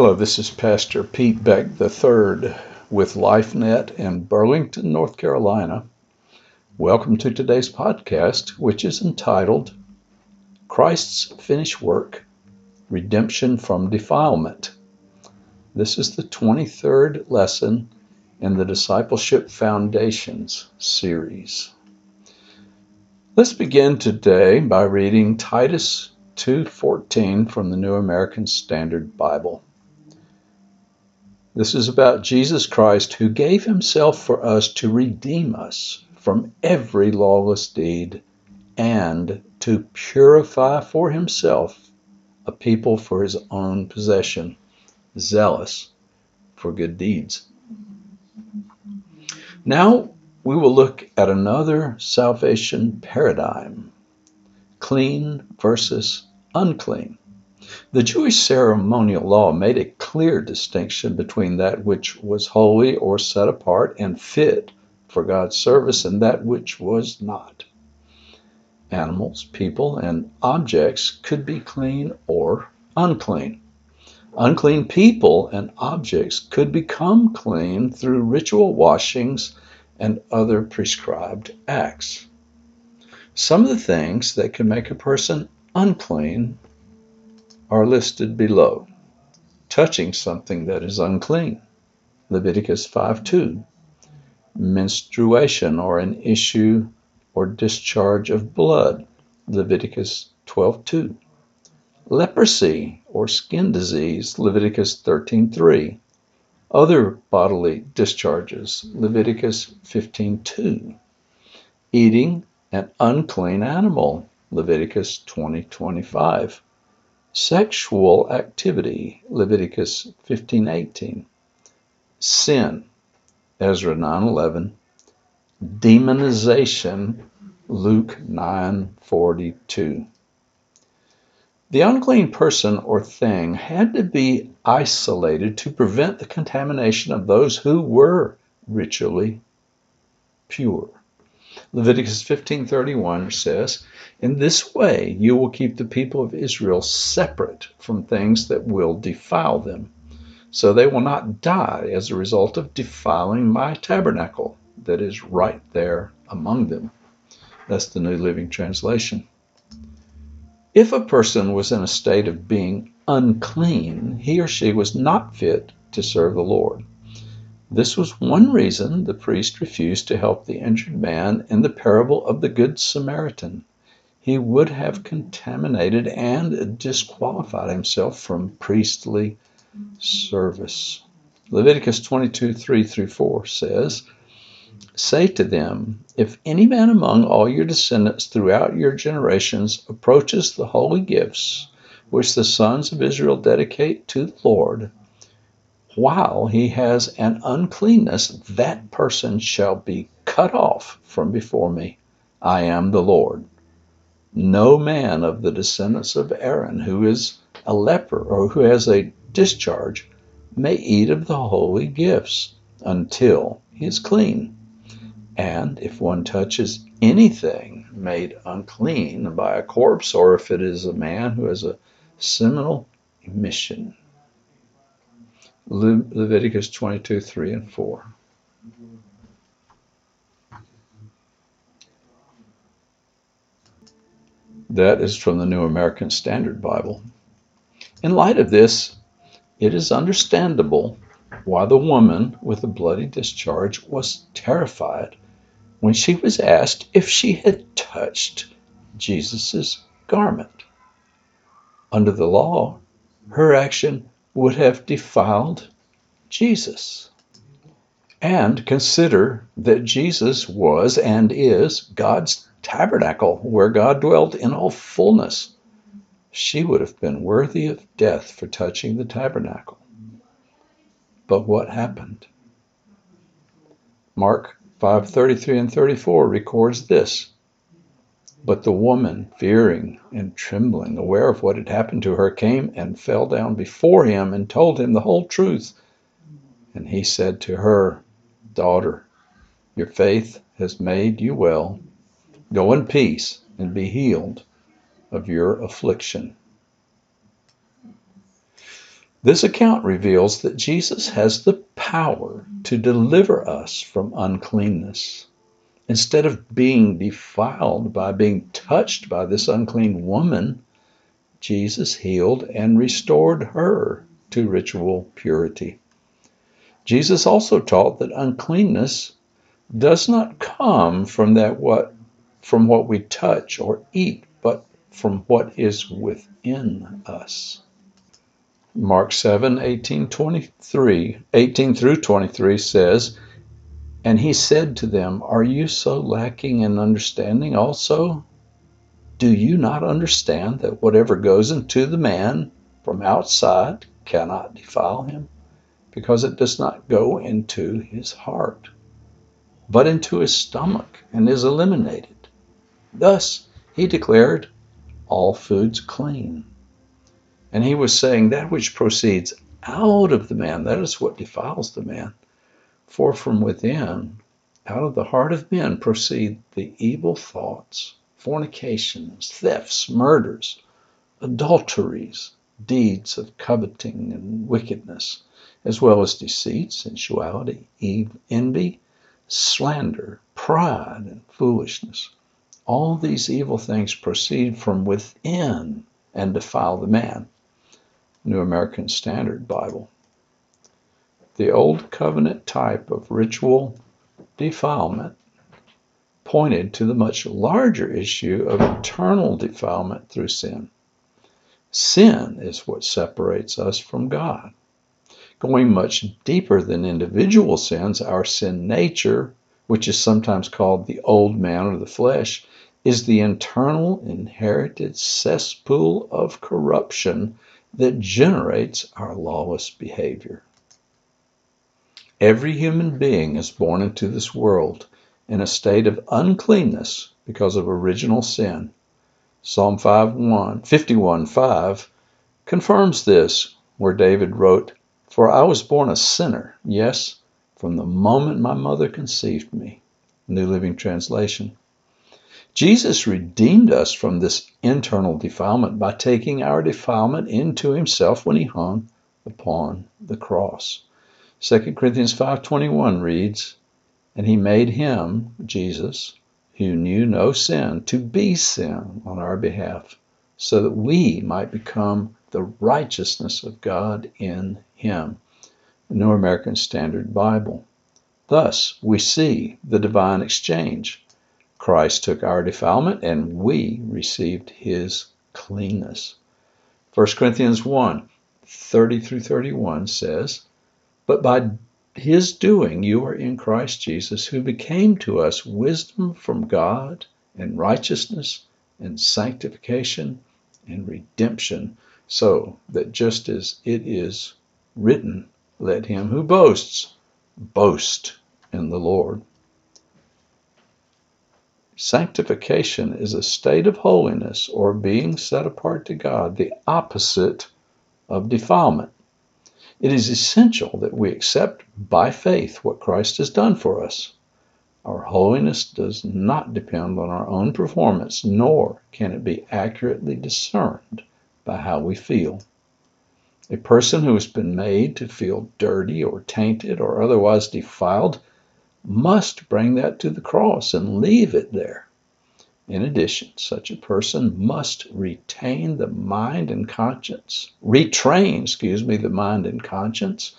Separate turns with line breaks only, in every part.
Hello, this is Pastor Pete Beck III with LifeNet in Burlington, North Carolina. Welcome to today's podcast, which is entitled Christ's Finished Work Redemption from Defilement. This is the 23rd lesson in the Discipleship Foundations series. Let's begin today by reading Titus 2:14 from the New American Standard Bible. This is about Jesus Christ who gave himself for us to redeem us from every lawless deed and to purify for himself a people for his own possession, zealous for good deeds. Now we will look at another salvation paradigm clean versus unclean. The Jewish ceremonial law made a clear distinction between that which was holy or set apart and fit for God's service and that which was not. Animals, people, and objects could be clean or unclean. Unclean people and objects could become clean through ritual washings and other prescribed acts. Some of the things that can make a person unclean are listed below. Touching something that is unclean, Leviticus 5:2. Menstruation or an issue or discharge of blood, Leviticus 12:2. Leprosy or skin disease, Leviticus 13:3. Other bodily discharges, Leviticus 15:2. Eating an unclean animal, Leviticus 20:25 Sexual activity, Leviticus 15:18. Sin, Ezra 9:11. Demonization, Luke 9:42. The unclean person or thing had to be isolated to prevent the contamination of those who were ritually pure. Leviticus 15:31 says, "In this way you will keep the people of Israel separate from things that will defile them, so they will not die as a result of defiling my tabernacle that is right there among them." That's the New Living Translation. If a person was in a state of being unclean, he or she was not fit to serve the Lord. This was one reason the priest refused to help the injured man in the parable of the Good Samaritan. He would have contaminated and disqualified himself from priestly service. Leviticus 22 3 through 4 says, Say to them, If any man among all your descendants throughout your generations approaches the holy gifts which the sons of Israel dedicate to the Lord, while he has an uncleanness, that person shall be cut off from before me. I am the Lord. No man of the descendants of Aaron who is a leper or who has a discharge may eat of the holy gifts until he is clean. And if one touches anything made unclean by a corpse, or if it is a man who has a seminal emission, Le- Leviticus 22, 3 and 4. That is from the New American Standard Bible. In light of this, it is understandable why the woman with the bloody discharge was terrified when she was asked if she had touched Jesus' garment. Under the law, her action would have defiled Jesus. And consider that Jesus was and is God's tabernacle where God dwelt in all fullness. She would have been worthy of death for touching the tabernacle. But what happened? Mark 5:33 and 34 records this. But the woman, fearing and trembling, aware of what had happened to her, came and fell down before him and told him the whole truth. And he said to her, Daughter, your faith has made you well. Go in peace and be healed of your affliction. This account reveals that Jesus has the power to deliver us from uncleanness. Instead of being defiled by being touched by this unclean woman, Jesus healed and restored her to ritual purity. Jesus also taught that uncleanness does not come from that what from what we touch or eat, but from what is within us. Mark 7, 18, 23, 18 through 23 says, And he said to them, Are you so lacking in understanding also? Do you not understand that whatever goes into the man from outside cannot defile him? Because it does not go into his heart, but into his stomach and is eliminated. Thus, he declared, All foods clean. And he was saying that which proceeds out of the man, that is what defiles the man. For from within, out of the heart of men, proceed the evil thoughts, fornications, thefts, murders, adulteries, deeds of coveting and wickedness, as well as deceit, sensuality, envy, slander, pride, and foolishness. All these evil things proceed from within and defile the man. New American Standard Bible. The Old Covenant type of ritual defilement pointed to the much larger issue of eternal defilement through sin. Sin is what separates us from God. Going much deeper than individual sins, our sin nature, which is sometimes called the old man or the flesh, is the internal inherited cesspool of corruption that generates our lawless behavior. Every human being is born into this world in a state of uncleanness because of original sin. Psalm 51, 51 5 confirms this, where David wrote, For I was born a sinner, yes, from the moment my mother conceived me. New Living Translation. Jesus redeemed us from this internal defilement by taking our defilement into himself when he hung upon the cross. 2 Corinthians 5:21 reads, "And he made him, Jesus, who knew no sin, to be sin on our behalf, so that we might become the righteousness of God in him." New American Standard Bible. Thus, we see the divine exchange. Christ took our defilement and we received his cleanness. 1 Corinthians 1 30 through 31 says, But by his doing you are in Christ Jesus, who became to us wisdom from God and righteousness and sanctification and redemption, so that just as it is written, let him who boasts boast in the Lord. Sanctification is a state of holiness or being set apart to God, the opposite of defilement. It is essential that we accept by faith what Christ has done for us. Our holiness does not depend on our own performance, nor can it be accurately discerned by how we feel. A person who has been made to feel dirty or tainted or otherwise defiled must bring that to the cross and leave it there. In addition, such a person must retain the mind and conscience, retrain, excuse me, the mind and conscience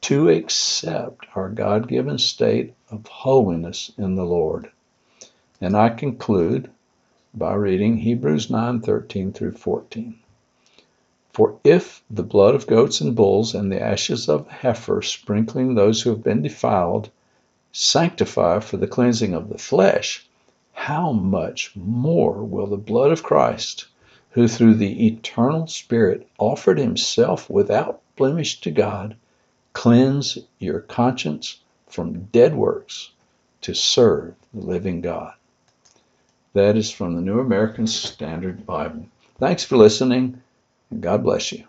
to accept our God given state of holiness in the Lord. And I conclude by reading Hebrews 9 13 through 14. For if the blood of goats and bulls and the ashes of heifer, sprinkling those who have been defiled, sanctify for the cleansing of the flesh, how much more will the blood of Christ, who through the eternal Spirit offered himself without blemish to God, cleanse your conscience from dead works to serve the living God? That is from the New American Standard Bible. Thanks for listening, and God bless you.